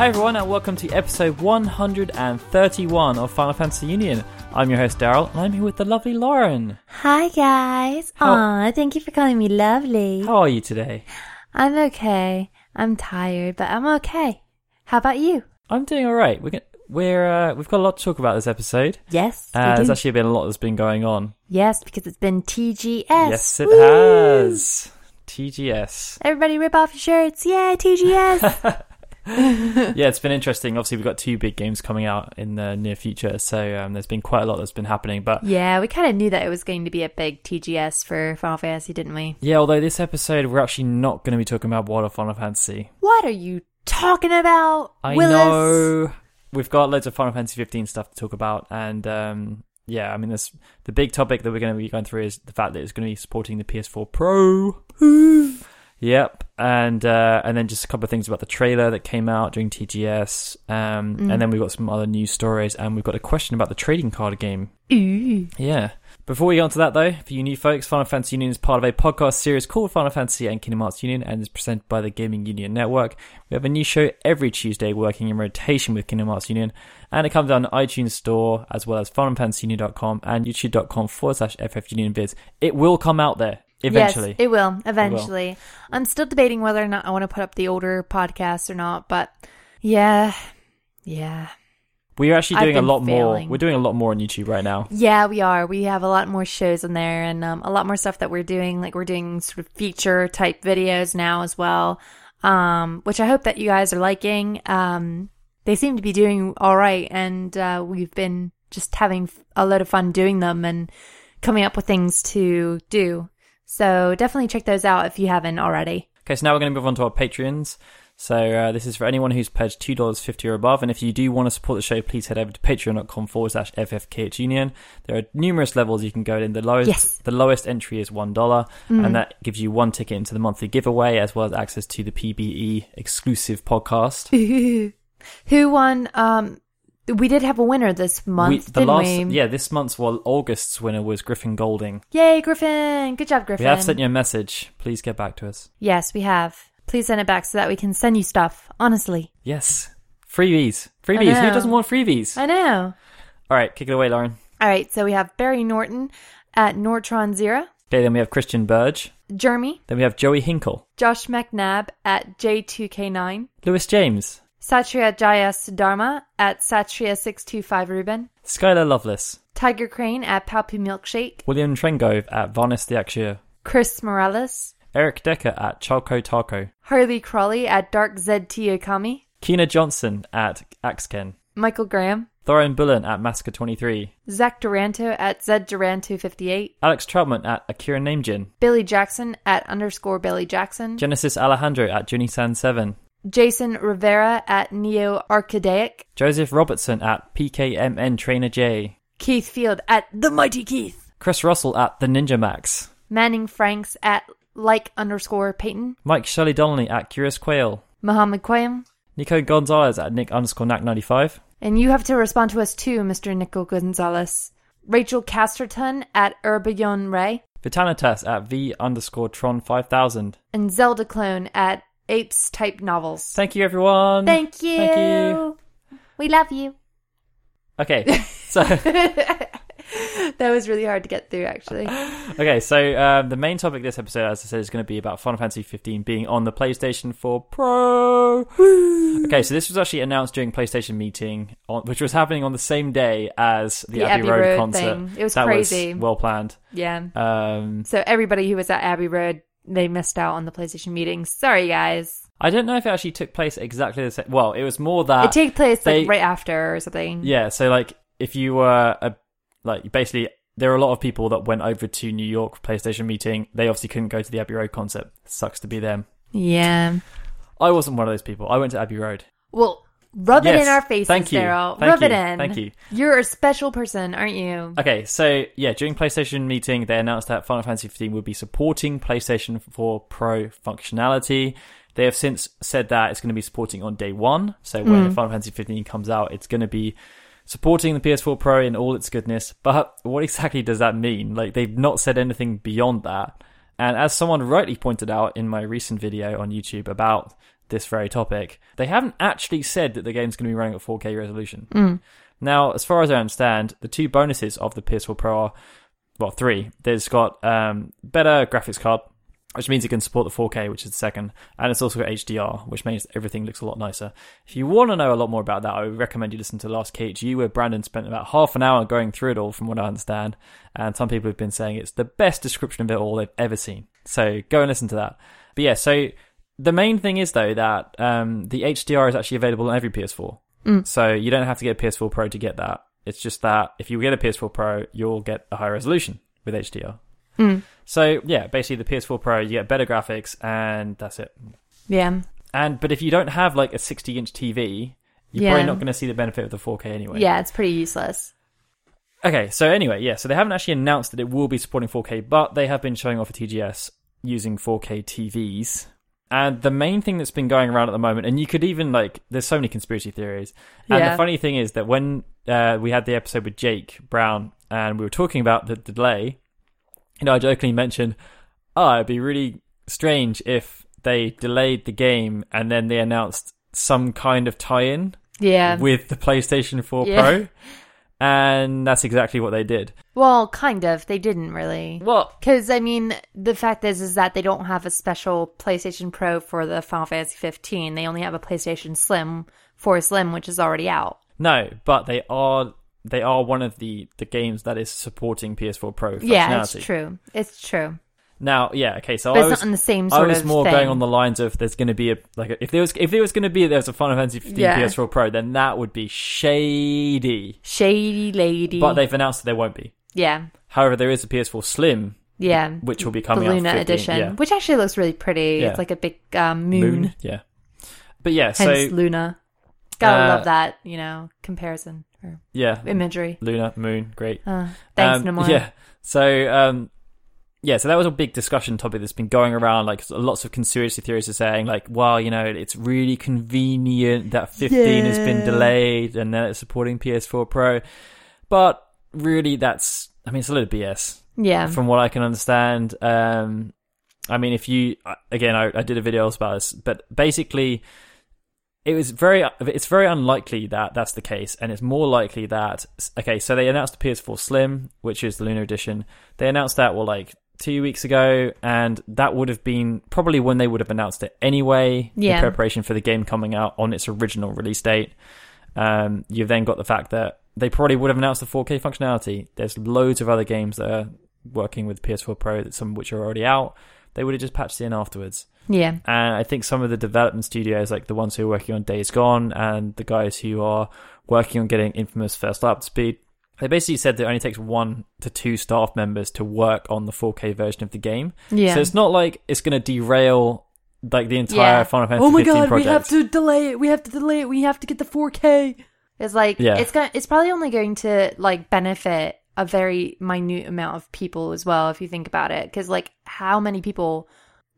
Hi everyone, and welcome to episode 131 of Final Fantasy Union. I'm your host Daryl, and I'm here with the lovely Lauren. Hi guys. How- Aw, thank you for calling me lovely. How are you today? I'm okay. I'm tired, but I'm okay. How about you? I'm doing all right. We're gonna, we're uh, we've got a lot to talk about this episode. Yes. we Uh, there's do. actually been a lot that's been going on. yes, because it's been TGS. Yes, it Woo! has. TGS. Everybody rip off your shirts. Yay, TGS. yeah, it's been interesting. Obviously, we've got two big games coming out in the near future, so um, there's been quite a lot that's been happening. But yeah, we kind of knew that it was going to be a big TGS for Final Fantasy, didn't we? yeah, although this episode we're actually not going to be talking about World of Final Fantasy. What are you talking about, I Willis? know we've got loads of Final Fantasy 15 stuff to talk about, and um, yeah, I mean, this the big topic that we're going to be going through is the fact that it's going to be supporting the PS4 Pro. Yep, and uh, and then just a couple of things about the trailer that came out during TGS, um, Mm. and then we've got some other news stories, and we've got a question about the trading card game. Ooh. Yeah. Before we get on to that, though, for you new folks, Final Fantasy Union is part of a podcast series called Final Fantasy and Kingdom Hearts Union and is presented by the Gaming Union Network. We have a new show every Tuesday working in rotation with Kingdom Hearts Union, and it comes out on iTunes Store as well as FinalFantasyUnion.com and YouTube.com forward slash FFUnionVids. It will come out there eventually. Yes, it will eventually. I'm still debating whether or not I want to put up the older podcasts or not, but yeah, yeah, we are actually doing a lot failing. more. We're doing a lot more on YouTube right now. yeah. We are. We have a lot more shows on there, and um, a lot more stuff that we're doing. Like we're doing sort of feature type videos now as well, um, which I hope that you guys are liking. Um, they seem to be doing all right, and uh, we've been just having a lot of fun doing them and coming up with things to do. So definitely check those out if you haven't already. Okay, so now we're going to move on to our Patreons. So uh, this is for anyone who's pledged two dollars fifty or above, and if you do want to support the show, please head over to patreon.com forward slash ffkh union. There are numerous levels you can go in. The lowest, Yes. the lowest entry is one Mm. and that gives you one ticket into the monthly giveaway as well as access to the PBE exclusive podcast. Who won? Um, we did have a winner this month, We- the didn't last, we? yeah, this month's well, August's winner was Griffin Golding. Yay, Griffin! Good job, Griffin. We have sent you a message. Please get back to us. Yes, we have. Please send it back so that we can send you stuff. Honestly, Yes, freebies, freebies. Who doesn't want freebies? I know. All right, kick it away, Lauren. All right, so we have Barry Norton at Nortron Zero, Okay, then we have Christian Burge. Jeremy, Then we have Joey Hinkle, Josh McNabb at J2K9, Lewis James, Satria Jaya Sudharma at Satria625 Ruben, Skylar Lovelace, Tiger Crane at Palpu Milkshake, William Trengove at Varnis the Akshir, Chris Morales, Eric Decker at Chalco Taco, Harley Crawley at Dark ZT Okami, Keena Johnson at Axken, Michael Graham, Thorin Bullen at Massacre23, Zach Duranto at Zed Duranto58, Alex Troutman at Akira Namejin, Billy Jackson at underscore Billy Jackson, Genesis Alejandro at Junisan7, Jason Rivera at Neo Archidaic, Joseph Robertson at PKMN Trainer J, Keith Field at The Mighty Keith, Chris Russell at The Ninja Max, Manning Franks at like underscore Peyton, Mike Shelley Donnelly at Curious Quail, Muhammad Quayam, Nico Gonzalez at Nick underscore Knack95, and you have to respond to us too, Mr. Nico Gonzalez. Rachel Casterton at Urbayon Ray, Vitanitas at V underscore Tron 5000. and Zelda Clone at Apes Type Novels. Thank you, everyone. Thank you. Thank you. We love you. Okay, so That was really hard to get through, actually. okay, so um, the main topic this episode, as I said, is going to be about Final Fantasy 15 being on the PlayStation 4 Pro. okay, so this was actually announced during PlayStation meeting, on, which was happening on the same day as the, The Abbey, Abbey Road, Road concert. thing. It was that crazy. Was well planned. Yeah. Um, So everybody who was at Abbey Road, they missed out on the PlayStation meeting. Sorry, guys. I don't know if it actually took place exactly the same. Well, it was more that it took place they- like right after or something. Yeah, so like if you were a like basically there are a lot of people that went over to New York PlayStation meeting. They obviously couldn't go to the Abbey Road concert. Sucks to be them. Yeah. I wasn't one of those people. I went to Abbey Road. Well, rub it in our faces, thank you. Daryl. Thank Rub you. it in. Thank you. You're a special person, aren't you? Okay, so yeah, during PlayStation meeting, they announced that Final Fantasy 15 would be supporting PlayStation 4 Pro functionality. They have since said that it's going to be supporting on day one. So when Hmm. Final Fantasy 15 comes out, it's going to be supporting the PS4 Pro in all its goodness. But what exactly does that mean? Like they've not said anything beyond that. And as someone rightly pointed out in my recent video on YouTube about this very topic. They haven't actually said that the game's going to be running at 4K resolution. Mm. Now, as far as I understand, the two bonuses of the PS4 Pro are well, three. There's got um, better graphics card, which means it can support the 4K, which is the second, and it's also got HDR, which means everything looks a lot nicer. If you want to know a lot more about that, I would recommend you listen to the Last KHU, where Brandon spent about half an hour going through it all, from what I understand. And some people have been saying it's the best description of it all they've ever seen. So go and listen to that. But yeah, so the main thing is though that um, the HDR is actually available on every PS4. Mm. So you don't have to get a PS4 Pro to get that. It's just that if you get a PS4 Pro, you'll get a higher resolution with HDR. Mm. So yeah, basically the PS4 Pro, you get better graphics, and that's it. Yeah. And but if you don't have like a 60 inch TV, you're Yeah. probably not going to see the benefit of the 4K anyway. Yeah, it's pretty useless. Okay, so anyway, yeah, so they haven't actually announced that it will be supporting 4K, but they have been showing off a TGS using 4K TVs. And the main thing that's been going around at the moment, and you could even like, there's so many conspiracy theories. And Yeah. the funny thing is that when uh, we had the episode with Jake Brown and we were talking about the, the delay, you know, I jokingly mentioned, oh, it'd be really strange if they delayed the game and then they announced some kind of tie-in Yeah. with the PlayStation 4 Yeah. Pro. And that's exactly what they did. well, kind of. They didn't really. Well, Because I mean, the fact is, is that they don't have a special PlayStation Pro for the Final Fantasy 15. They only have a PlayStation Slim for Slim, which is already out. no, but they are they are one of the the games that is supporting PS4 Pro functionality. Yeah, it's true. It's true. Now, yeah, okay, so But I was not in the same I was more thing. going on the lines of there's going to be a like a, if there was if there was going to be there's a Final Fantasy 15 Yeah. PS4 Pro, then that would be shady. Shady lady. But they've announced that there won't be. yeah, However, there is a PS4 Slim, yeah. which will be coming out. Luna 15, edition, yeah. which actually looks really pretty. Yeah. It's like a big um, moon. yeah. But yeah, Hence so Luna. Gotta Uh, love that, you know, comparison or yeah, imagery. Luna, Moon, great. Uh, thanks, Um, Namor. Yeah. So, um, yeah, so that was a big discussion topic that's been going around. Like, lots of conspiracy theories are saying, like, well, you know, it's really convenient that 15 has been delayed and then it's supporting PS4 Pro. But really, that's, I mean, it's a little BS Yeah. from what I can understand. Um, I mean, if you, again, I, I did a video about this, but basically, it was very it's very unlikely that that's the case and it's more likely that okay so they announced the ps4 slim which is the lunar edition they announced that well like two weeks ago and that would have been probably when they would have announced it anyway Yeah. in preparation for the game coming out on its original release date um, you've then got the fact that they probably would have announced the 4k functionality there's loads of other games that are working with ps4 pro that some of which are already out they would have just patched it in afterwards Yeah. and I think some of the development studios, like the ones who are working on Days Gone and the guys who are working on getting Infamous first up to speed, they basically said that it only takes one to two staff members to work on the 4K version of the game. Yeah. So it's not like it's going to derail like the entire Yeah. Final Fantasy oh my god, project. we have to delay it. We have to delay it. We have to get the 4K. It's like Yeah. it's going it's probably only going to like benefit a very minute amount of people as well if you think about it cuz like how many people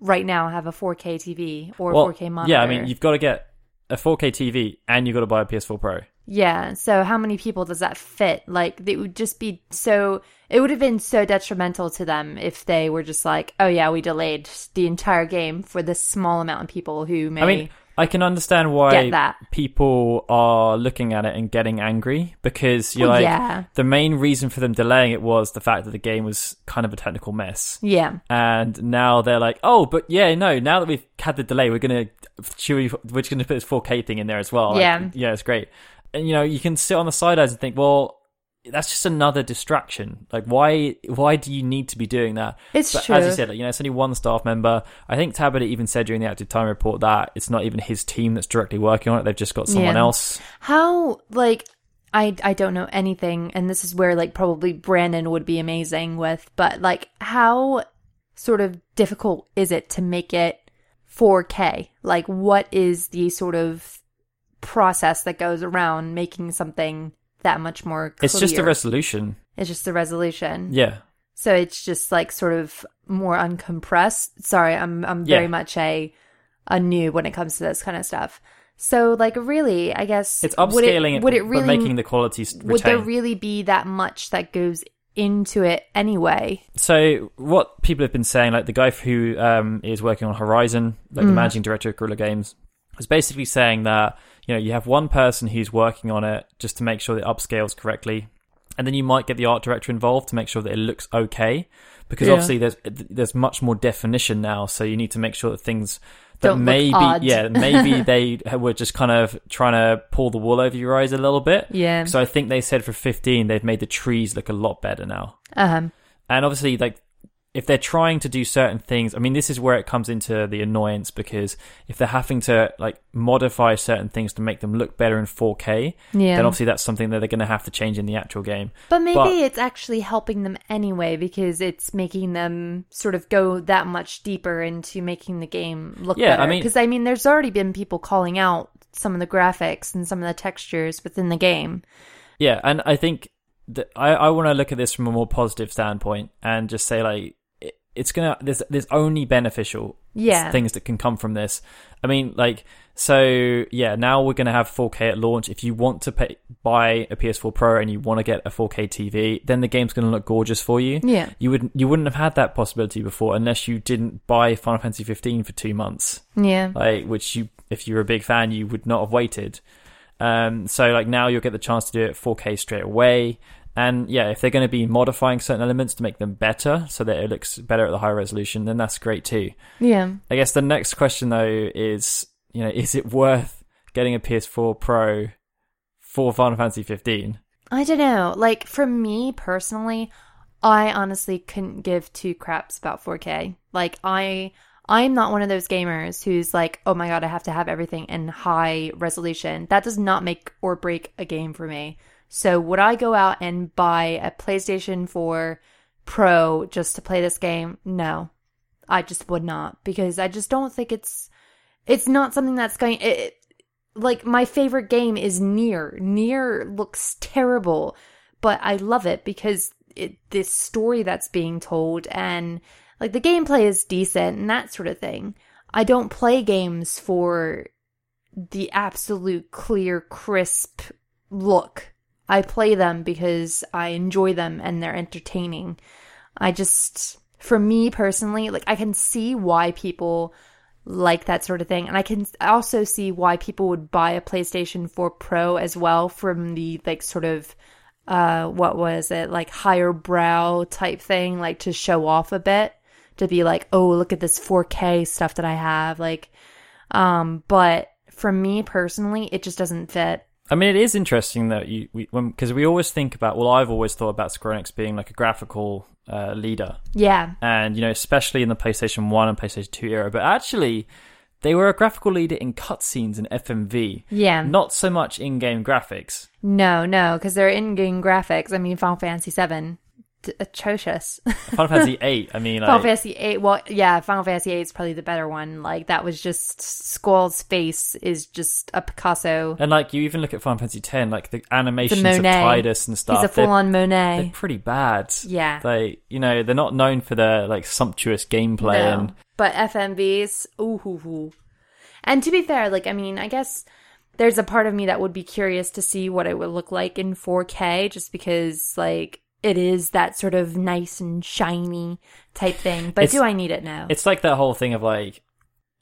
right now have a 4K TV or Well, 4K monitor? Yeah, I mean, you've got to get a 4K TV and you've got to buy a PS4 Pro. Yeah, so how many people does that fit? Like, it would just be so, it would have been so detrimental to them if they were just like, oh yeah, we delayed the entire game for this small amount of people who may I mean, I can understand why that. people are looking at it and getting angry because you're Well, like, yeah. the main reason for them delaying it was the fact that the game was kind of a technical mess. Yeah. And now they're like, oh, but yeah, no, now that we've had the delay, we're going to, should we, we're going to put this 4K thing in there as well. Like, Yeah. Yeah, it's great. And, you know, you can sit on the sidelines and think, well, that's just another distraction. Like, why, why do you need to be doing that? It's But true. as you said, like, you know, it's only one staff member. I think Tabata even said during the active time report that it's not even his team that's directly working on it. They've just got someone Yeah. else. How, like, I, I don't know anything, and this is where, like, probably Brandon would be amazing with, but, like, how sort of difficult is it to make it 4K? Like, what is the sort of process that goes around making something that much more clear? It's just a resolution. It's just the resolution. Yeah. So it's just like sort of more uncompressed. Sorry, I'm I'm very Yeah. much a a noob when it comes to this kind of stuff. So like really, I guess It's would upscaling it, would it really but making the quality would there really be that much that goes into it anyway? So what people have been saying, like the guy who um, is working on Horizon, like Mm. the managing director of Guerrilla Games, is basically saying that you know you have one person who's working on it just to make sure it upscales correctly, and then you might get the art director involved to make sure that it looks okay. Because Yeah. obviously there's there's much more definition now, so you need to make sure that things that Don't maybe yeah maybe they were just kind of trying to pull the wool over your eyes a little bit. Yeah. So I think they said for 15 they've made the trees look a lot better now. Um. And obviously, like, if they're trying to do certain things, I mean, this is where it comes into the annoyance because if they're having to, like, modify certain things to make them look better in 4K, Yeah. then obviously that's something that they're going to have to change in the actual game. But maybe But- it's actually helping them anyway because it's making them sort of go that much deeper into making the game look Yeah, I better. mean- because I mean, there's already been people calling out some of the graphics and some of the textures within the game. Yeah, and I think that I, I want to look at this from a more positive standpoint and just say, like, it's gonna there's there's only beneficial Yeah. things that can come from this. I mean, like, so yeah, now we're gonna have 4K at launch. If you want to pay, buy a PS4 Pro and you want to get a 4K TV, then the game's gonna look gorgeous for you. Yeah. You wouldn't you wouldn't have had that possibility before unless you didn't buy Final Fantasy 15 for two months Yeah. like which you if you were a big fan you would not have waited um so like now you'll get the chance to do it 4k straight away and yeah if they're going to be modifying certain elements to make them better so that it looks better at the high resolution then that's great too Yeah. i guess the next question though is you know is it worth getting a ps4 pro for final fantasy 15 I don't know. Like for me personally, I honestly couldn't give two craps about 4K. Like I I'm not one of those gamers who's like, "Oh my god, I have to have everything in high resolution." That does not make or break a game for me. So, would I go out and buy a PlayStation 4 Pro just to play this game? No. I just would not because I just don't think it's it's not something that's going it, like my favorite game is NieR. NieR looks terrible, but I love it because it this story that's being told and like the gameplay is decent and that sort of thing. I don't play games for the absolute clear crisp look. I play them because I enjoy them and they're entertaining. I just for me personally, like I can see why people like that sort of thing. And I can also see why people would buy a PlayStation 4 Pro as well from the like sort of uh what was it like higher brow type thing like to show off a bit to be like oh look at this 4K stuff that I have like um but for me personally it just doesn't fit I mean, it is interesting that you we because we always think about. Well, I've always thought about Square Enix being like a graphical uh, leader, yeah and you know, especially in the PlayStation One and PlayStation Two era. But actually, they were a graphical leader in cutscenes and FMV, yeah not so much in-game graphics. no no because they're in-game graphics I mean Final Fantasy 7 d- atrocious Final Fantasy Eight. I mean, Final Fantasy eight. Well, yeah, Final Fantasy eight is probably the better one. Like that was just Squall's face is just a Picasso. and like you even look at Final Fantasy Ten, like the animations of Monet. Tidus and stuff. He's a full on Monet. They're pretty bad. Yeah. They, you know, they're not known for their like sumptuous gameplay No. and But FMVs, ooh hoo hoo. And to be fair, like I mean, I guess there's a part of me that would be curious to see what it would look like in 4K, just because like it is that sort of nice and shiny type thing. But It's- do I need it now? it's like that whole thing of like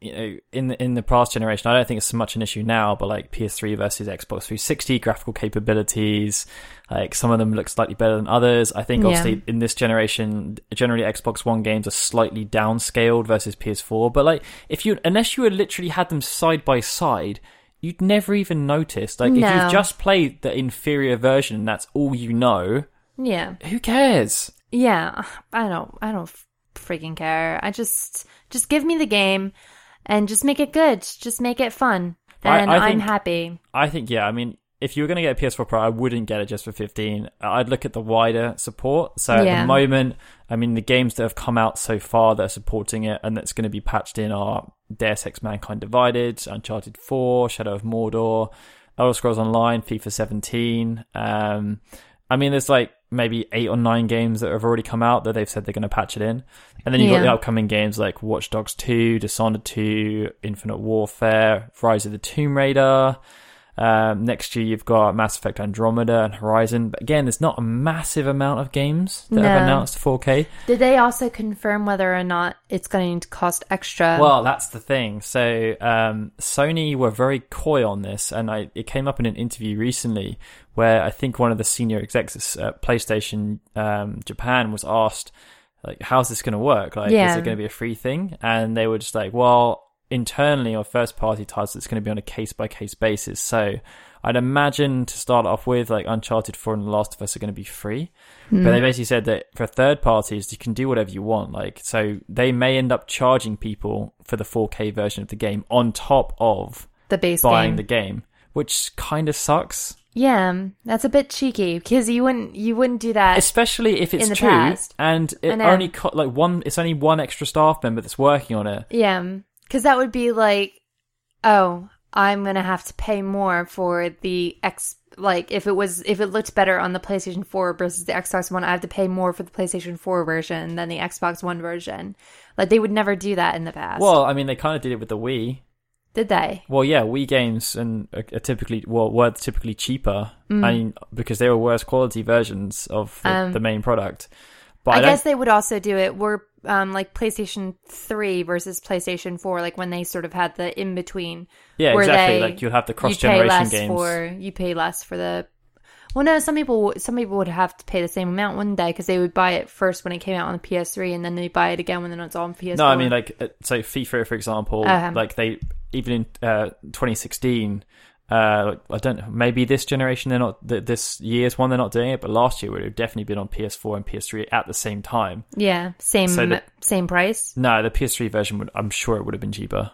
you know in the, in the past generation i don't think it's so much an issue now but like ps3 versus xbox 360 graphical capabilities like some of them look slightly better than others i think Yeah. obviously in this generation generally xbox one games are slightly downscaled versus ps4 but like if you unless you had literally had them side by side you'd never even notice like if you've just played the inferior version and that's all you know yeah. who cares Yeah, I don't I don't freaking care. I just just give me the game and just make it good. Just make it fun. And I I, think- happy. I think yeah. I mean, if you were going to get a PS4 Pro, I wouldn't get it just for 15. I'd look at the wider support. So at the moment, I mean, the games that have come out so far that are supporting it and that's going to be patched in are Deus Ex: Mankind Divided, Uncharted 4, Shadow of Mordor, Elder Scrolls Online, FIFA 17. Um, I mean, there's like maybe eight or nine games that have already come out that they've said they're going to patch it in. And then you've got the upcoming games like Watch Dogs 2, Dishonored 2, Infinite Warfare, Rise of the Tomb Raider. Um, next year you've got Mass Effect Andromeda and Horizon. But again, there's not a massive amount of games that have announced 4K. Did they also confirm whether or not it's going to cost extra? Well, that's the thing. So um, Sony were very coy on this, and I, it came up in an interview recently where I think one of the senior execs at PlayStation um, Japan was asked, like, "How's this going to work? Like, is it going to be a free thing?" And they were just like, "Well, internally or first party titles, it's going to be on a case by case basis." So I'd imagine to start off with, like Uncharted 4 and The Last of Us are going to be free. Hmm. But they basically said that for third parties, you can do whatever you want. Like, so they may end up charging people for the 4K version of the game on top of the base buying game. the game, which kind of sucks. yeah, that's a bit cheeky because you wouldn't you wouldn't do that. Especially if it's true past. and it only co- like one. It's only one extra staff member that's working on it. Yeah, because that would be like, oh, I'm gonna have to pay more for the X. Like, if it was, if it looked better on the PlayStation 4 versus the Xbox One, I have to pay more for the PlayStation 4 version than the Xbox One version. Like, they would never do that in the past. Well, I mean, they kind of did it with the Wii. did they? Well, yeah, Wii games and are are typically well were typically cheaper. I mean, because they were worse quality versions of the, Mm. Um, the main product. But I, I, guess they would also do it were um, like PlayStation 3 versus PlayStation 4, like when they sort of had the in between. yeah, exactly. they- like you'll have the cross you pay generation less games. for you pay less for the. Well, no, some people some people would have to pay the same amount, wouldn't they? Because they would buy it first when it came out on the PS3, and then they buy it again when it's on PS4. No, I mean like uh, so FIFA, for example, Um. like they even in uh, 2016. Uh, I don't. Maybe this generation they're not. th- This year's one they're not doing it, but last year would have definitely been on PS4 and PS3 at the same time. yeah, same So the- same price. No, the PS3 version would. I'm sure it would have been cheaper.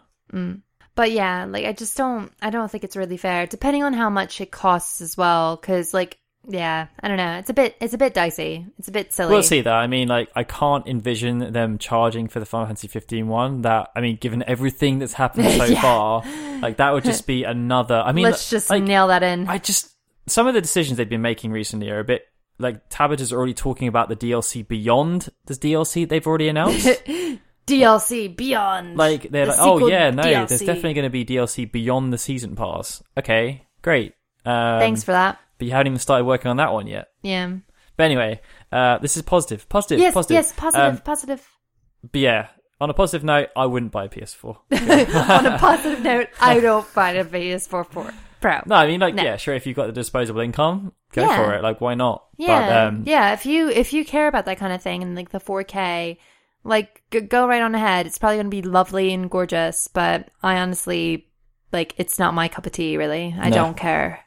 But yeah, like I just don't I don't think it's really fair depending on how much it costs as well cuz like yeah, I don't know. It's a bit it's a bit dicey. It's a bit silly. We'll see though. I mean, like I can't envision them charging for the Final Fantasy 15 one. That I mean, given everything that's happened so Yeah. far, like that would just be another. I mean, Let's just like, nail that in. I just some of the decisions they've been making recently are a bit like Tabata's already talking about the DLC beyond this DLC they've already announced. DLC Beyond. like they're The like, oh yeah, no, DLC. there's definitely going to be DLC beyond the season pass. Okay, great. Um, Thanks for that. But you haven't even started working on that one yet. Yeah. But anyway, uh, this is positive, positive, Yes, positive. yes, positive, Um, positive. but yeah, on a positive note, I wouldn't buy a PS4. On a positive note, I don't buy a PS4 Pro. Pro. no, I mean, like, No. yeah, sure. If you've got the disposable income, go Yeah. for it. Like, why not? Yeah, But, um, yeah. If you if you care about that kind of thing and like the 4K, like g- go right on ahead. It's probably going to be lovely and gorgeous, but I honestly like it's not my cup of tea. Really, I No. don't care.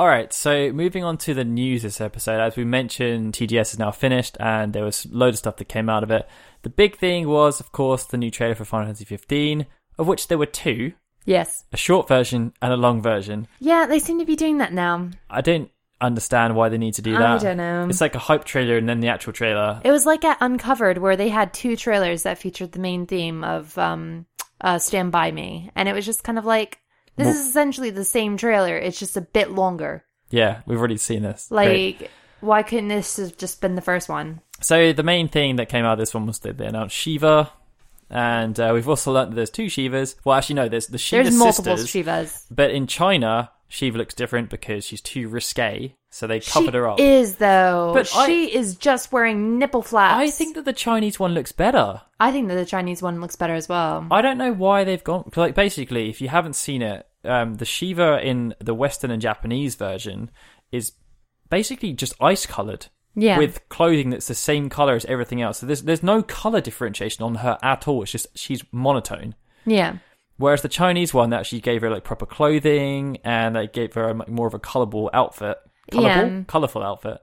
All right, so moving on to the news this episode. As we mentioned, TGS is now finished, and there was loads of stuff that came out of it. The big thing was, of course, the new trailer for Final Fantasy 15, of which there were two: Yes. a short version and a long version. Yeah, they seem to be doing that now. I don't understand why they need to do that. I don't know. It's like a hype trailer and then the actual trailer. It was like at Uncovered where they had two trailers that featured the main theme of um uh Stand By Me. And it was just kind of like this Well- is essentially the same trailer. It's just a bit longer. Yeah, we've already seen this. Like Great. why couldn't this have just been the first one? So the main thing that came out of this one was that they announced Shiva, and uh, we've also learned that there's two Shivas. Well, actually, no, there's the Shiva There's multiple sisters. Shivas. But in China, Shiva looks different because she's too risque, so they She covered her up. is though. But I- she is just wearing nipple flaps. I think that the Chinese one looks better. I think that the Chinese one looks better as well. I don't know why they've gone Like, basically, if you haven't seen it, um, the Shiva in the Western and Japanese version is basically just ice colored. Yeah. With clothing that's the same color as everything else. So there's there's no color differentiation on her at all. It's just she's monotone. yeah. Whereas the Chinese one actually gave her like proper clothing and they gave her a, more of a colorful outfit. Colorful? Yeah. Colorful outfit.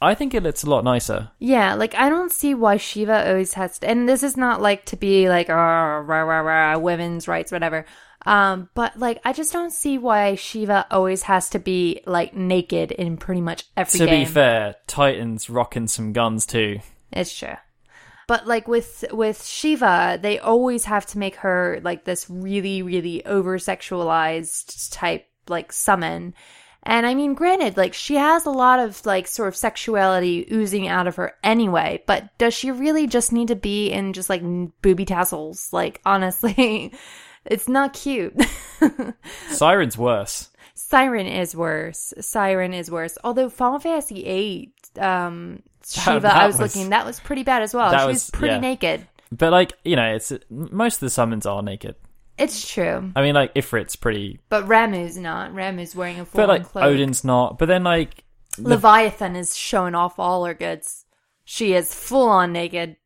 I think it looks a lot nicer. Yeah, like I don't see why Shiva always has to, and this is not like to be like, oh, rah, rah, rah, women's rights, whatever. Um, but like, I just don't see why Shiva always has to be like naked in pretty much every to game. be fair, Titan's rocking some guns too. It's true. But like with with Shiva, they always have to make her like this really really over sexualized type like summon. And I mean granted like she has a lot of like sort of sexuality oozing out of her anyway, but does she really just need to be in just like booby tassels? Like honestly, it's not cute. Siren's worse. Siren is worse. Siren is worse. Although Final Fantasy VIII, um, Shiva, that I was, was- looking, that was pretty bad as well. She was- was pretty yeah. naked. But like you know, it's most of the summons are naked. It's true. I mean, like Ifrit's pretty, But Ramuh's not. Ramuh's wearing a full but like cloak. Odin's not. But then like Leviathan is showing off all her goods. She is full on naked.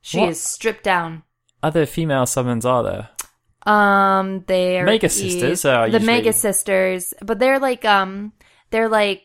She What? is stripped down. other female summons are there? Um, they're Magus Sisters are the usually- Magus Sisters, but they're like um, they're like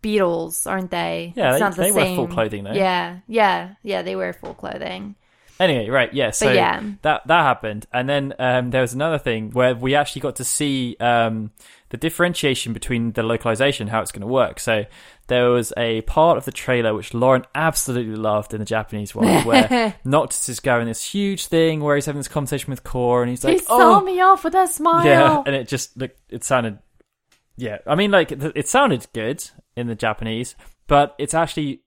beetles, aren't they? Yeah, it's they- not the they wear full clothing, though. Yeah, yeah, yeah. They wear full clothing. Anyway, right, yeah. So yeah. that that happened, and then um, there was another thing where we actually got to see um, the differentiation between the localization, how it's going to work. So there was a part of the trailer which Lauren absolutely loved in the Japanese one, where Noctis is going this huge thing where he's having this conversation with Cor, and he's like, he saw "Oh, me off with a smile. yeah," and it just looked, it sounded, yeah. I mean, like it, it sounded good in the Japanese, but it's actually.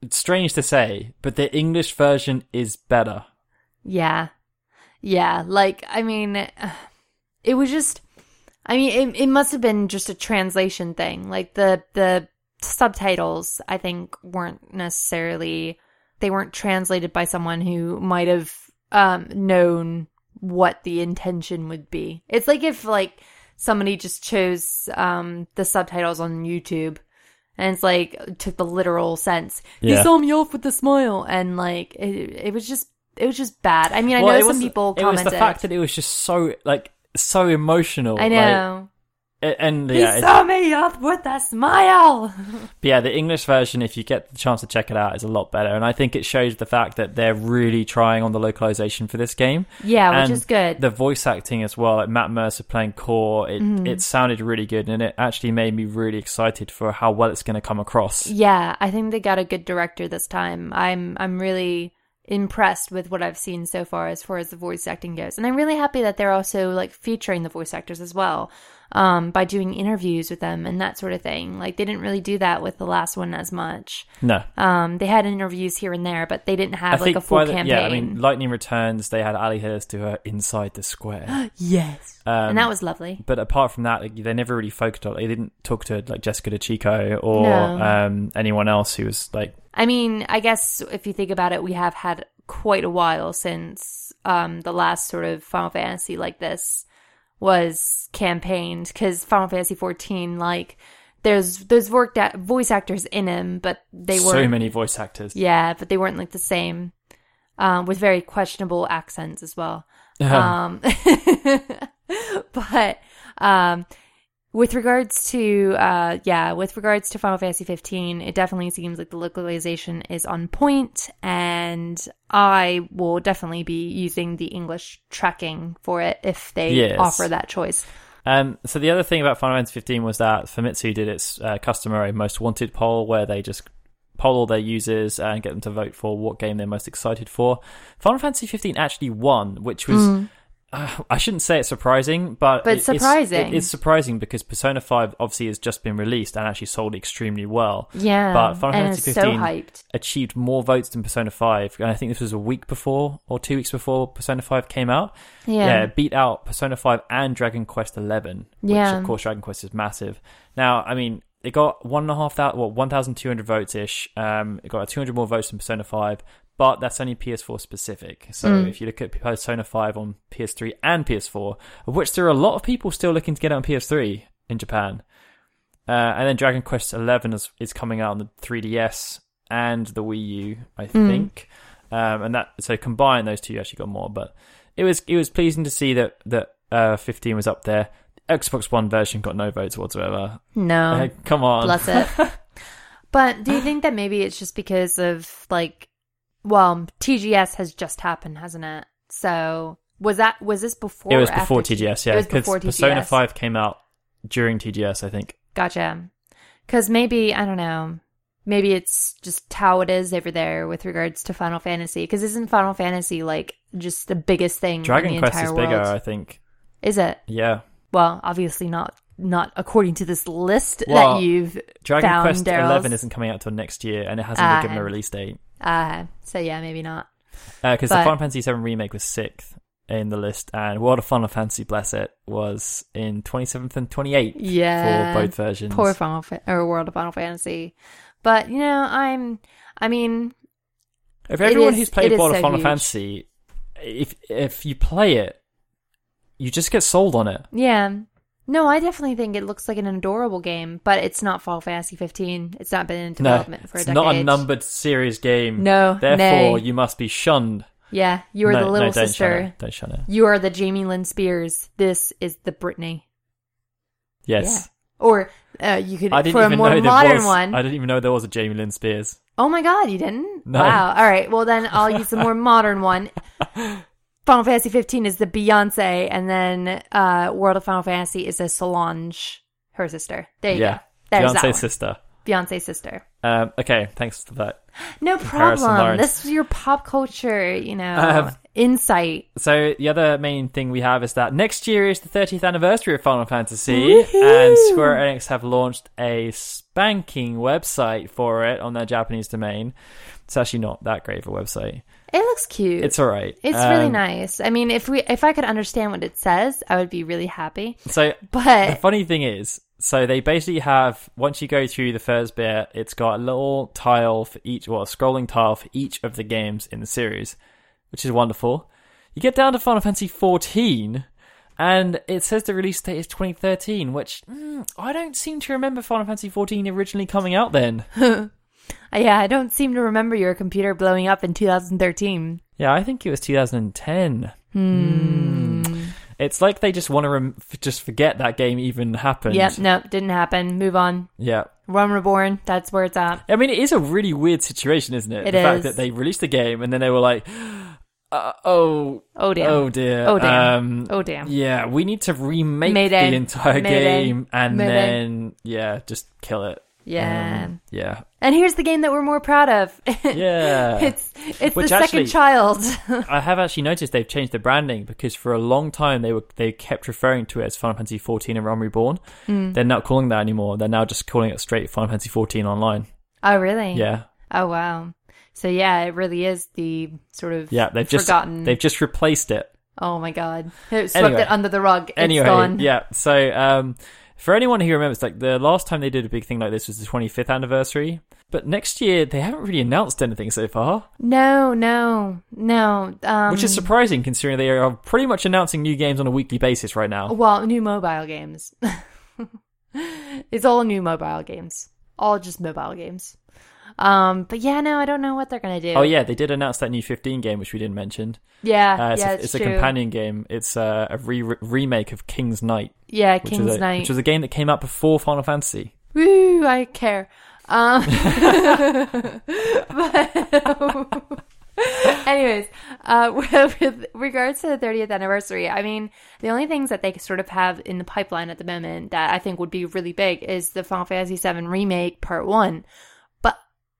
It's strange to say, but the English version is better. Yeah. Yeah. Like, I mean, it was just, I mean, it, it must have been just a translation thing. Like, the, the subtitles, I think, weren't necessarily, they weren't translated by someone who might have, um, known what the intention would be. It's like if, like, somebody just chose, um, the subtitles on YouTube. And it's like took the literal sense. Yeah. He saw me off with a smile, and like it, it was just it was just bad. I mean, I know some people It was commented. the fact that it was just so like so emotional. I know Like, it- and he yeah, it- saw me off with a smile. but yeah, the English version, if you get the chance to check it out, is a lot better. And I think it shows the fact that they're really trying on the localization for this game. yeah, which is good. The voice acting as well, like Matt Mercer playing Cor, it Mm-hmm. it sounded really good, and it actually made me really excited for how well it's going to come across. yeah, I think they got a good director this time. I'm I'm really impressed with what I've seen so far as far as the voice acting goes, and I'm really happy that they're also like featuring the voice actors as well. Um, by doing interviews with them and that sort of thing. Like they didn't really do that with the last one as much. No, Um, they had interviews here and there, but they didn't I have like a full the- campaign. yeah, I mean, Lightning Returns, they had Ali Hillis do her inside the square. yes, Um, and that was lovely. but apart from that, like, they never really focused on. They didn't talk to like Jessica DiCicco or No. um, anyone else who was like, I mean, I guess if you think about it, we have had quite a while since um, the last sort of Final Fantasy like this was campaigned because Final Fantasy 14, like, there's there's worked at voice actors in him, but they weren't. So many voice actors. Yeah, but they weren't like the same, um, with very questionable accents as well. Um, but um, with regards to uh, yeah, with regards to Final Fantasy 15, it definitely seems like the localization is on point, and I will definitely be using the English tracking for it if they Yes. offer that choice. Um, so the other thing about Final Fantasy 15 was that Famitsu did its uh, customary most wanted poll, where they just poll all their users and get them to vote for what game they're most excited for. Final Fantasy 15 actually won, which was. Uh, I shouldn't say it's surprising, but. But it- it's- surprising. it is surprising because Persona 5 obviously has just been released and actually sold extremely well. Yeah, But Final Fantasy it's so 15 hyped. achieved more votes than Persona 5, and I think this was a week before or two weeks before Persona 5 came out. Yeah, it beat out Persona 5 and Dragon Quest 11, which Yeah. of course Dragon Quest is massive. Now, I mean, it got one and a half one and a half thousand, well, 1,200 votes ish. Um, it got 200 more votes than Persona 5, but that's only PS4 specific. So Mm. if you look at Persona 5 on PS3 and PS4, of which there are a lot of people still looking to get it on PS3 in Japan. Uh, and then Dragon Quest 11 is, is coming out on the 3DS and the Wii U, I Mm. think. Um, and that so combined those two you actually got more, but it was it was pleasing to see that that uh, 15 was up there. Xbox One version got no votes whatsoever. no, Uh, come on, Bless it. but do you think that maybe it's just because of like, well, TGS has just happened, hasn't it? So was that was this before? it was or before TGS, yeah, because Persona 5 came out during TGS, I think. Gotcha. Because maybe I don't know. Maybe it's just how it is over there with regards to Final Fantasy. Because isn't Final Fantasy like just the biggest thing Dragon in the Quest is world? bigger, I think. Is it? Yeah, Well, obviously not. Not according to this list Well, that you've Dragon found, Quest Daryl's. 11 isn't coming out till next year, and it hasn't Ah. been given a release date. Uh, so yeah, maybe not. Because the But- Final Fantasy 7 remake was sixth, in the list, and World of Final Fantasy, bless it, was in 27th and 28th Yeah. for both versions. Poor Final Fa- or World of Final Fantasy. But you know, I'm. I mean, If everyone is- who's played World of so Final huge. Fantasy, if if you play it, you just get sold on it. yeah. No, I definitely think it looks like an adorable game, but it's not Final Fantasy 15. It's not been in No, development for a decade. it's not a numbered series game. No, Therefore, nay. you must be shunned. Yeah, you are no, the little no, don't sister. Shun it. Don't shun it. You are the Jamie Lynn Spears. This is the Britney. Yes. Or uh, you could I didn't for a even more know modern was. one. I didn't even know there was a Jamie Lynn Spears. Oh my god, you didn't? No. Wow. All right. Well, then I'll use the more modern one. Final Fantasy 15 is the Beyonce, and then uh, World of Final Fantasy is a Solange, her sister. There you yeah. go. There's Beyonce's sister. Beyonce's sister. Um, okay, thanks for that. No problem. This is your pop culture, you know, Um, insight. So the other main thing we have is that next year is the 30th anniversary of Final Fantasy, Woohoo! and Square Enix have launched a spanking website for it on their Japanese domain. It's actually not that great of a website. It looks cute. It's all right. It's really Um, nice. I mean, if we if I could understand what it says, I would be really happy. So but the funny thing is, so they basically have once you go through the first bit, it's got a little tile for each, well, a scrolling tile for each of the games in the series, which is wonderful. You get down to Final Fantasy 14, and it says the release date is 2013, which mm, I don't seem to remember Final Fantasy 14 originally coming out then. yeah, I don't seem to remember your computer blowing up in 2013. yeah, I think it was 2010. Hmm. It's like they just want to rem- just forget that game even happened. Yep, nope, didn't happen. Move on. Yeah. Realm Reborn, that's where it's at. I mean, it is a really weird situation, isn't it? It the fact that they released the game and then they were like, uh, "Oh, Oh damn. oh dear, Oh, damn. Um, Oh, damn. Yeah, we need to remake Mayday. the entire Mayday. game and Mayday. then yeah, just kill it." Yeah. Um, yeah, and here's the game that we're more proud of. yeah. it's it's Which the actually- second child. I have actually noticed they've changed the branding because for a long time they were they kept referring to it as Final Fantasy 14 and Realm Reborn. Hmm. They're not calling that anymore. They're now just calling it straight Final Fantasy 14 Online. oh really? Yeah, Oh wow. So yeah, it really is the sort of yeah. They've just forgotten. they've just replaced it Oh my god. It swept Anyway. it under the rug. It's anyway, gone. yeah. So, um, for anyone who remembers, like the last time they did a big thing like this was the 25th anniversary. But next year they haven't really announced anything so far, No, no, no. Um, which is surprising considering they are pretty much announcing new games on a weekly basis right now. well, new mobile games. it's all new mobile games. All just mobile games. Um, but yeah, no, I don't know what they're gonna do. Oh yeah, they did announce that new 15 game, which we didn't mention. yeah, Uh, it's yeah. a, it's it's a companion game. It's uh, a re- remake of King's Knight, Yeah, which King's a, Knight. which was a game that came out before Final Fantasy. Woo, I care. Um, but, anyways, uh, with, with regards to the 30th anniversary, I mean, the only things that they sort of have in the pipeline at the moment that I think would be really big is the Final Fantasy VII Remake Part 1.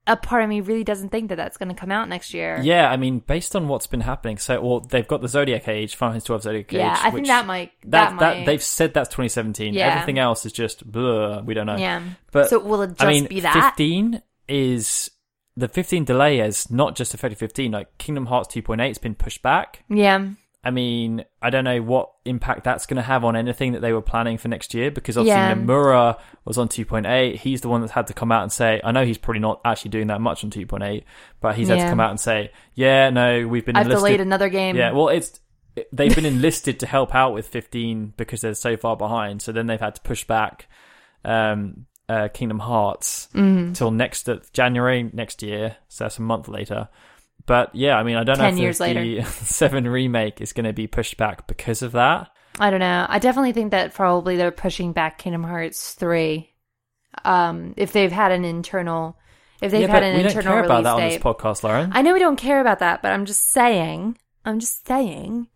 A part of me really doesn't think that that's going to come out next year. Yeah, I mean, based on what's been happening, so well, they've got the Zodiac Age, Final Fantasy 12 Zodiac Yeah, Age. Yeah, I think that might. that, That, that, they've said that's 2017. Yeah. Everything else is just blah, we don't know. yeah. But so will it just I mean, be that? 15 is the 15 delay is not just affected 15. Like Kingdom Hearts 2.8 has been pushed back. Yeah. I mean, I don't know what impact that's going to have on anything that they were planning for next year because obviously Yeah. Nomura was on 2.8. He's the one that's had to come out and say, I know he's probably not actually doing that much on 2.8, but he's had to come out and say, yeah, no, we've been I've enlisted. delayed another game. Yeah, well, it's they've been enlisted to help out with 15 because they're so far behind. So then they've had to push back um, uh, Kingdom Hearts Mm-hmm. till next uh, January next year. So that's a month later. But yeah, I mean, I don't know 10 if years the, the Seven remake is going to be pushed back because of that. I don't know. I definitely think that probably they're pushing back Kingdom Hearts 3. Um, if they've had an internal, if they've yeah, had an we don't care about that on date. this podcast, Lauren. I know we don't care about that, but I'm just saying, I'm just saying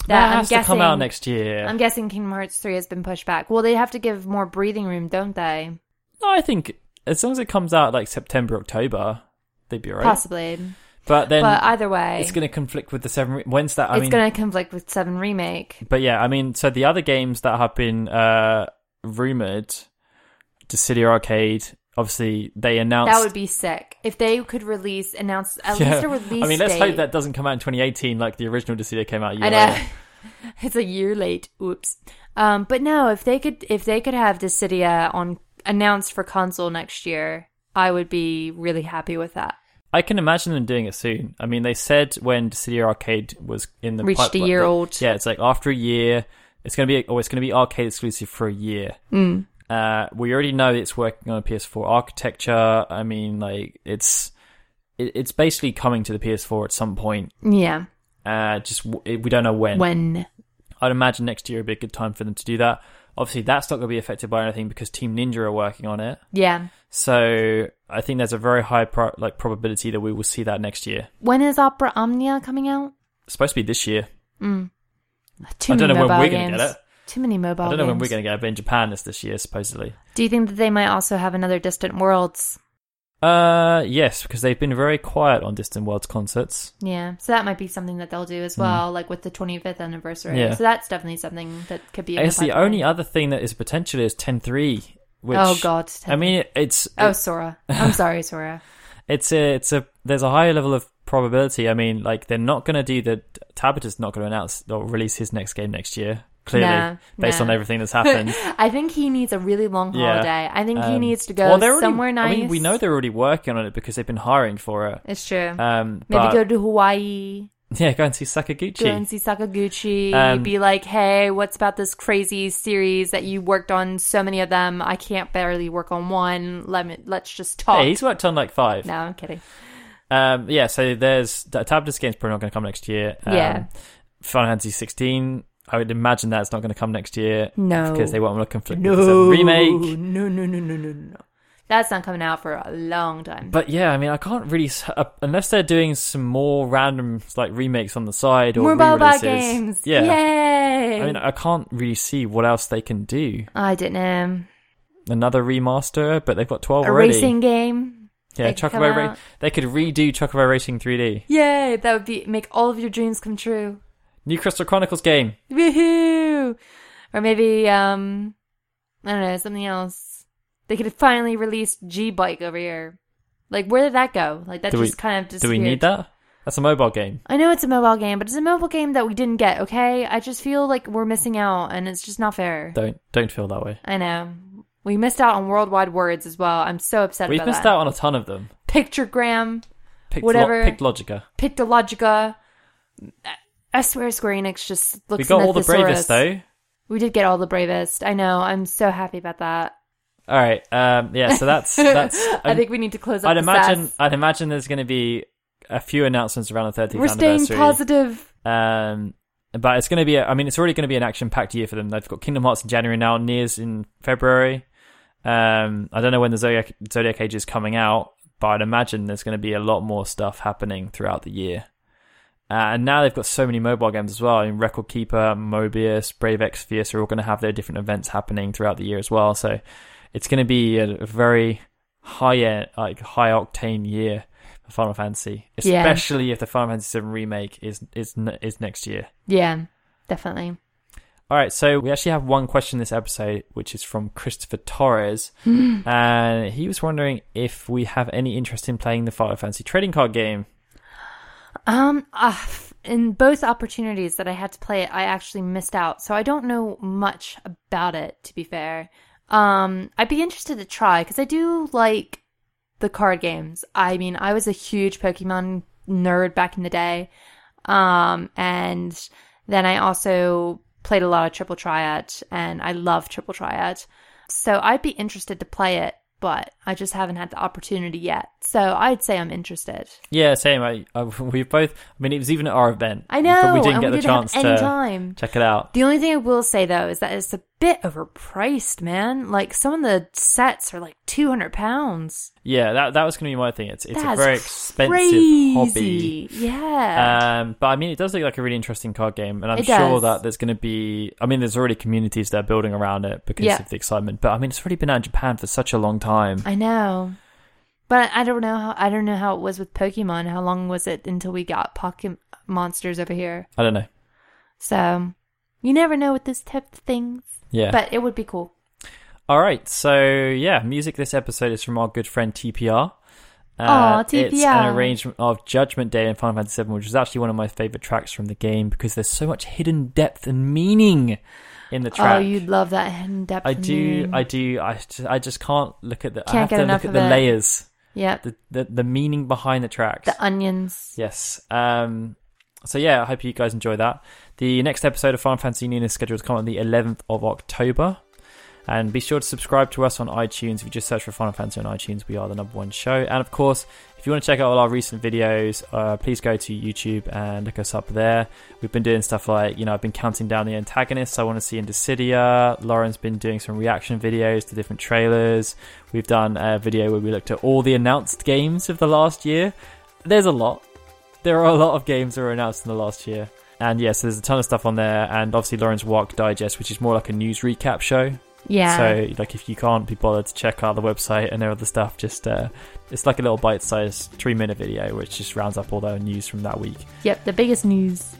that, that I'm has guessing, to come out next year. I'm guessing Kingdom Hearts 3 has been pushed back. Well, they have to give more breathing room, don't they? No, I think as long as it comes out like September, October, they'd be alright. Possibly. But then but either way, it's going to conflict with the seven. Re- when's that? I it's going to conflict with 7 Remake. But yeah, I mean, so the other games that have been uh, rumored, Dissidia Arcade, obviously they announced. That would be sick if they could release announce at least a release. I mean, let's date. hope that doesn't come out in 2018 like the original Dissidia came out. A year I know. later. it's a year late. Oops. Um, but no, if they could, if they could have Dissidia on announced for console next year, I would be really happy with that. I can imagine them doing it soon. I mean, they said when Dissidia Arcade was in the Reached a pipeline- year old. Yeah, it's like after a year, it's going to be, oh, it's going to be arcade exclusive for a year. Mm. Uh, we already know it's working on a PS4 architecture. I mean, like it's it, it's basically coming to the PS4 at some point. Yeah. Uh, just w- we don't know when. When? I'd imagine next year would be a good time for them to do that. Obviously, that's not going to be affected by anything because Team Ninja are working on it. Yeah. So I think there's a very high pro- like probability that we will see that next year. When is Opera Omnia coming out? It's supposed to be this year. Mm. Too I don't know when we're going to get it. Too many mobile I don't know when we're going to get it, but in Japan it's this year supposedly. Do you think that they might also have another Distant Worlds? Uh, yes, because they've been very quiet on Distant Worlds concerts. Yeah, so that might be something that they'll do as well, like with the 25th anniversary. Yeah. So that's definitely something that could be. I guess the pipeline. only other thing that is potentially is 10.3, which oh God! I mean, it's Oh, Sora. I'm sorry, Sora. it's a it's a there's a higher level of probability. I mean, like they're not going to do the Tabata's not going to announce or release his next game next year. Clearly, Nah, based on everything that's happened. I think he needs a really long Yeah. holiday. I think he Um, needs to go well, already- somewhere nice. I mean, we know they're already working on it because they've been hiring for it. it's true. Um, Maybe but, go to Hawaii, yeah, go and see Sakaguchi. go and see Sakaguchi. Um, be like, hey, what's about this crazy series that you worked on? So many of them. I can't barely work on one. Let me. Let's just talk. Hey, he's worked on like five. no, I'm kidding. Um, yeah, so there's the Tabata's game's probably not going to come next year. Um, Yeah. Final Fantasy 16. I would imagine that's not going to come next year No. because they won't want to conflict no with the remake. No, no, no, no, no, no. That's not coming out for a long time. But yeah, I mean, I can't really uh, unless they're doing some more random like remakes on the side or More mobile games. Yeah, Yay! I mean, I can't really see what else they can do. I didn't know. Another remaster, but they've got twelve A already. racing game. yeah, they could come Chocobo. Ra- they could redo Chocobo Racing 3D. Yay! That would be make all of your dreams come true. New Crystal Chronicles game. Woohoo! Or maybe um, I don't know something else. They could finally release G Bike over here. Like, where did that go? Like that Do we- just kind of just Do we need that? That's a mobile game. I know it's a mobile game, but it's a mobile game that we didn't get. Okay, I just feel like we're missing out, and it's just not fair. Don't don't feel that way. I know. We missed out on worldwide words as well. I'm so upset We've missed that. out on a ton of them. Pictogram, Whatever. Pictlogica. Pictologica. I swear Square Enix just looks We got all the thesaurus. bravest though. We did get all the bravest. I know. I'm so happy about that. All right. Um, yeah. So that's that's. I think we need to close up. I'd the imagine. I'd imagine there's going to be a few announcements around the 30th we're staying anniversary. positive. Um, but it's going to be. A, I mean, it's already going to be an action-packed year for them. They've got Kingdom Hearts in January now. NieR's in February. Um, I don't know when the Zodiac Zodiac Age is coming out, but I'd imagine there's going to be a lot more stuff happening throughout the year. Uh, and now they've got so many mobile games as well. I mean, Record Keeper, Mobius, Brave Exvius are all going to have their different events happening throughout the year as well. So it's going to be a, very high end, like high octane year for Final Fantasy, Yeah. especially if the Final Fantasy VII remake is is is next year. Yeah, definitely. All right, so we actually have one question this episode, which is from Christopher Torres, and he was wondering if we have any interest in playing the Final Fantasy trading card game. Um, uh, in both opportunities that I had to play it, I actually missed out, so I don't know much about it. To be fair, um, I'd be interested to try because I do like the card games. I mean, I was a huge Pokemon nerd back in the day, um, and then I also played a lot of Triple Triad, and I love Triple Triad. So I'd be interested to play it, but I just haven't had the opportunity yet. So I'd say I'm interested. Yeah, same. I, I we both. I mean, it was even at our event. I know, but we didn't get we the didn't chance any to time. check it out. The only thing I will say though is that it's a bit overpriced, man. Like some of the sets are like two hundred pounds. Yeah, that that was going to be my thing. It's it's That's a very expensive crazy. hobby. Yeah. Um, but I mean, it does look like a really interesting card game, and I'm It sure does. that there's going to be. I mean, there's already communities that are building around it because Yeah. of the excitement. But I mean, it's already been out in Japan for such a long time. I know. But I don't know how I don't know how it was with Pokemon. How long was it until we got Pocket monsters over here? I don't know. So you never know with this type of things. Yeah. But it would be cool. All right, so yeah, music this episode is from our good friend TPR. Uh, Aw, It's an arrangement of Judgment Day in Final Fantasy VII, which is actually one of my favorite tracks from the game because there's so much hidden depth and meaning in the track. Oh, you'd love that hidden depth. I do. I do, I just, I just can't look at the. I Can't have get to enough look at the it. layers, Yeah. the, the the meaning behind the tracks. The onions. Yes. Um, so yeah, I hope you guys enjoy that. The next episode of Final Fantasy Union is scheduled to come on the 11th of October. And be sure to subscribe to us on iTunes. If you just search for Final Fantasy on iTunes, we are the number one show. And of course, if you want to check out all our recent videos, uh, please go to YouTube and look us up there. We've been doing stuff like, you know, I've been counting down the antagonists I want to see in Dissidia. Lauren's been doing some reaction videos to different trailers. We've done a video where we looked at all the announced games of the last year. There's a lot there are a lot of games that were announced in the last year. And yes, there's a ton of stuff on there. And obviously, Lauren's Walk Digest, which is more like a news recap show. Yeah. So, like, if you can't be bothered to check out the website and other stuff, just uh, it's like a little bite sized three minute video, which just rounds up all the news from that week. Yep. The biggest news.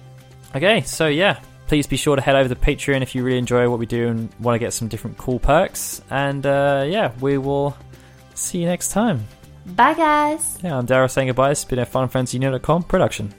Okay, so yeah, please be sure to head over to Patreon if you really enjoy what we do and want to get some different cool perks. And uh, yeah, we will see you next time. Bye, guys. Yeah, I'm Daryl saying goodbye. It's been a FunFriendsUnion.com production.